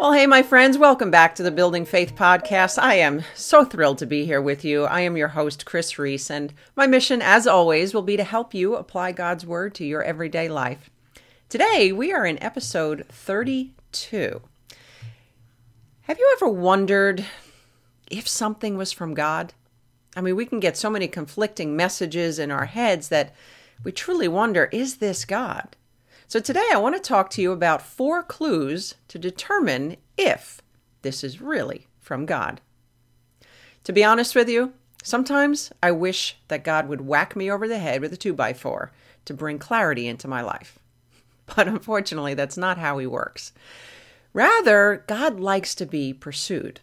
Well, hey, my friends, welcome back to the Building Faith podcast. I am so thrilled to be here with you. I am your host, Kris Reece, and my mission, as always, will be to help you apply God's Word to your everyday life. Today, we are in episode 32. Have you ever wondered if something was from God? I mean, we can get so many conflicting messages in our heads that we truly wonder is this God? So, today I want to talk to you about four clues to determine if this is really from God. To be honest with you, sometimes I wish that God would whack me over the head with a 2 by 4 to bring clarity into my life. But unfortunately, that's not how He works. Rather, God likes to be pursued.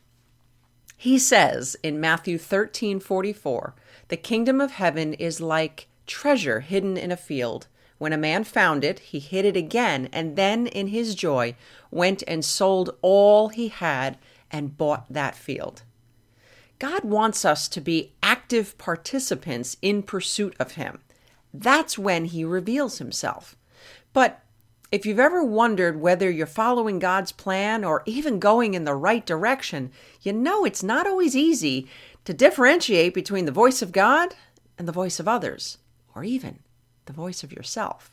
He says in Matthew 13 44, the kingdom of heaven is like treasure hidden in a field when a man found it, he hid it again, and then in his joy went and sold all he had and bought that field. God wants us to be active participants in pursuit of him. That's when he reveals himself. But if you've ever wondered whether you're following God's plan or even going in the right direction, you know it's not always easy to differentiate between the voice of God and the voice of others, or even the voice of yourself.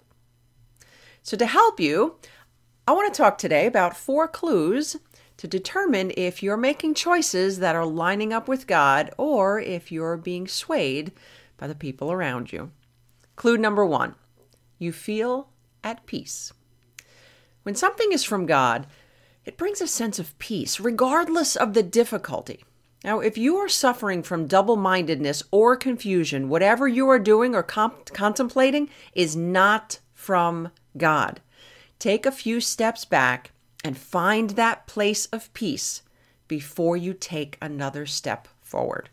So, to help you, I want to talk today about four clues to determine if you're making choices that are lining up with God or if you're being swayed by the people around you. Clue number one you feel at peace. When something is from God, it brings a sense of peace, regardless of the difficulty. Now, if you are suffering from double mindedness or confusion, whatever you are doing or comp- contemplating is not from God. Take a few steps back and find that place of peace before you take another step forward.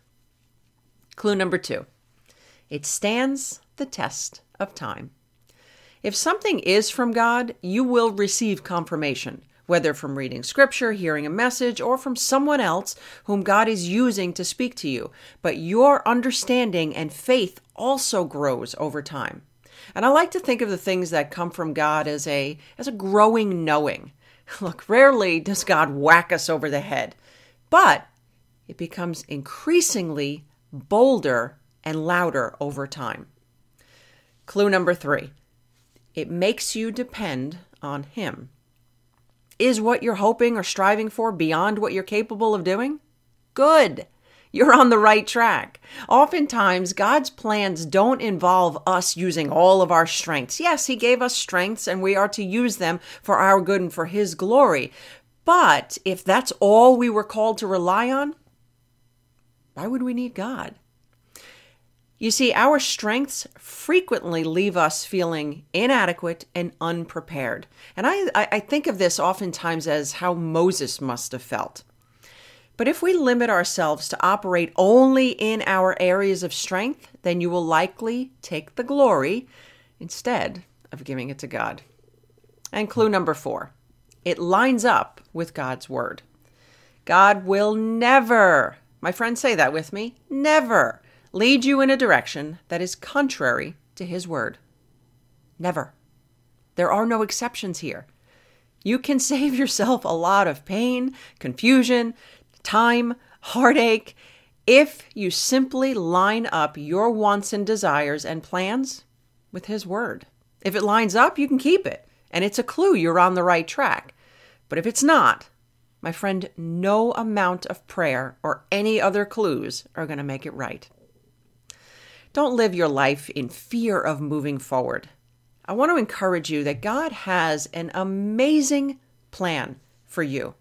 Clue number two it stands the test of time. If something is from God, you will receive confirmation whether from reading scripture, hearing a message, or from someone else whom God is using to speak to you. But your understanding and faith also grows over time. And I like to think of the things that come from God as a as a growing knowing. Look, rarely does God whack us over the head, but it becomes increasingly bolder and louder over time. Clue number 3. It makes you depend on him. Is what you're hoping or striving for beyond what you're capable of doing? Good. You're on the right track. Oftentimes, God's plans don't involve us using all of our strengths. Yes, He gave us strengths and we are to use them for our good and for His glory. But if that's all we were called to rely on, why would we need God? You see, our strengths frequently leave us feeling inadequate and unprepared. And I, I think of this oftentimes as how Moses must have felt. But if we limit ourselves to operate only in our areas of strength, then you will likely take the glory instead of giving it to God. And clue number four it lines up with God's word. God will never, my friends say that with me, never lead you in a direction that is contrary to his word. Never. There are no exceptions here. You can save yourself a lot of pain, confusion, time, heartache if you simply line up your wants and desires and plans with His Word. If it lines up, you can keep it, and it's a clue you're on the right track. But if it's not, my friend, no amount of prayer or any other clues are going to make it right. Don't live your life in fear of moving forward. I want to encourage you that God has an amazing plan for you.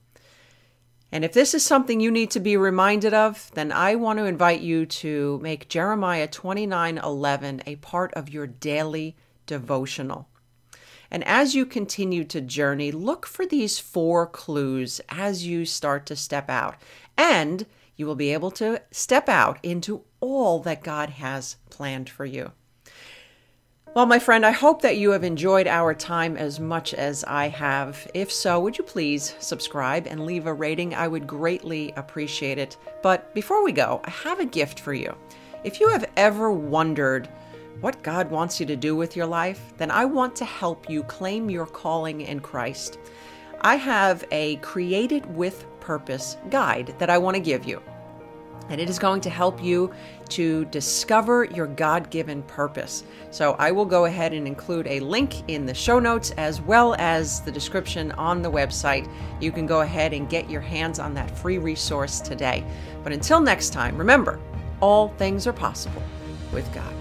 And if this is something you need to be reminded of, then I want to invite you to make Jeremiah 29:11 a part of your daily devotional. And as you continue to journey, look for these four clues as you start to step out. And you will be able to step out into all that God has planned for you. Well, my friend, I hope that you have enjoyed our time as much as I have. If so, would you please subscribe and leave a rating? I would greatly appreciate it. But before we go, I have a gift for you. If you have ever wondered what God wants you to do with your life, then I want to help you claim your calling in Christ. I have a Created with Purpose guide that I want to give you and it is going to help you to discover your God given purpose. So, I will go ahead and include a link in the show notes as well as the description on the website. You can go ahead and get your hands on that free resource today. But until next time, remember all things are possible with God.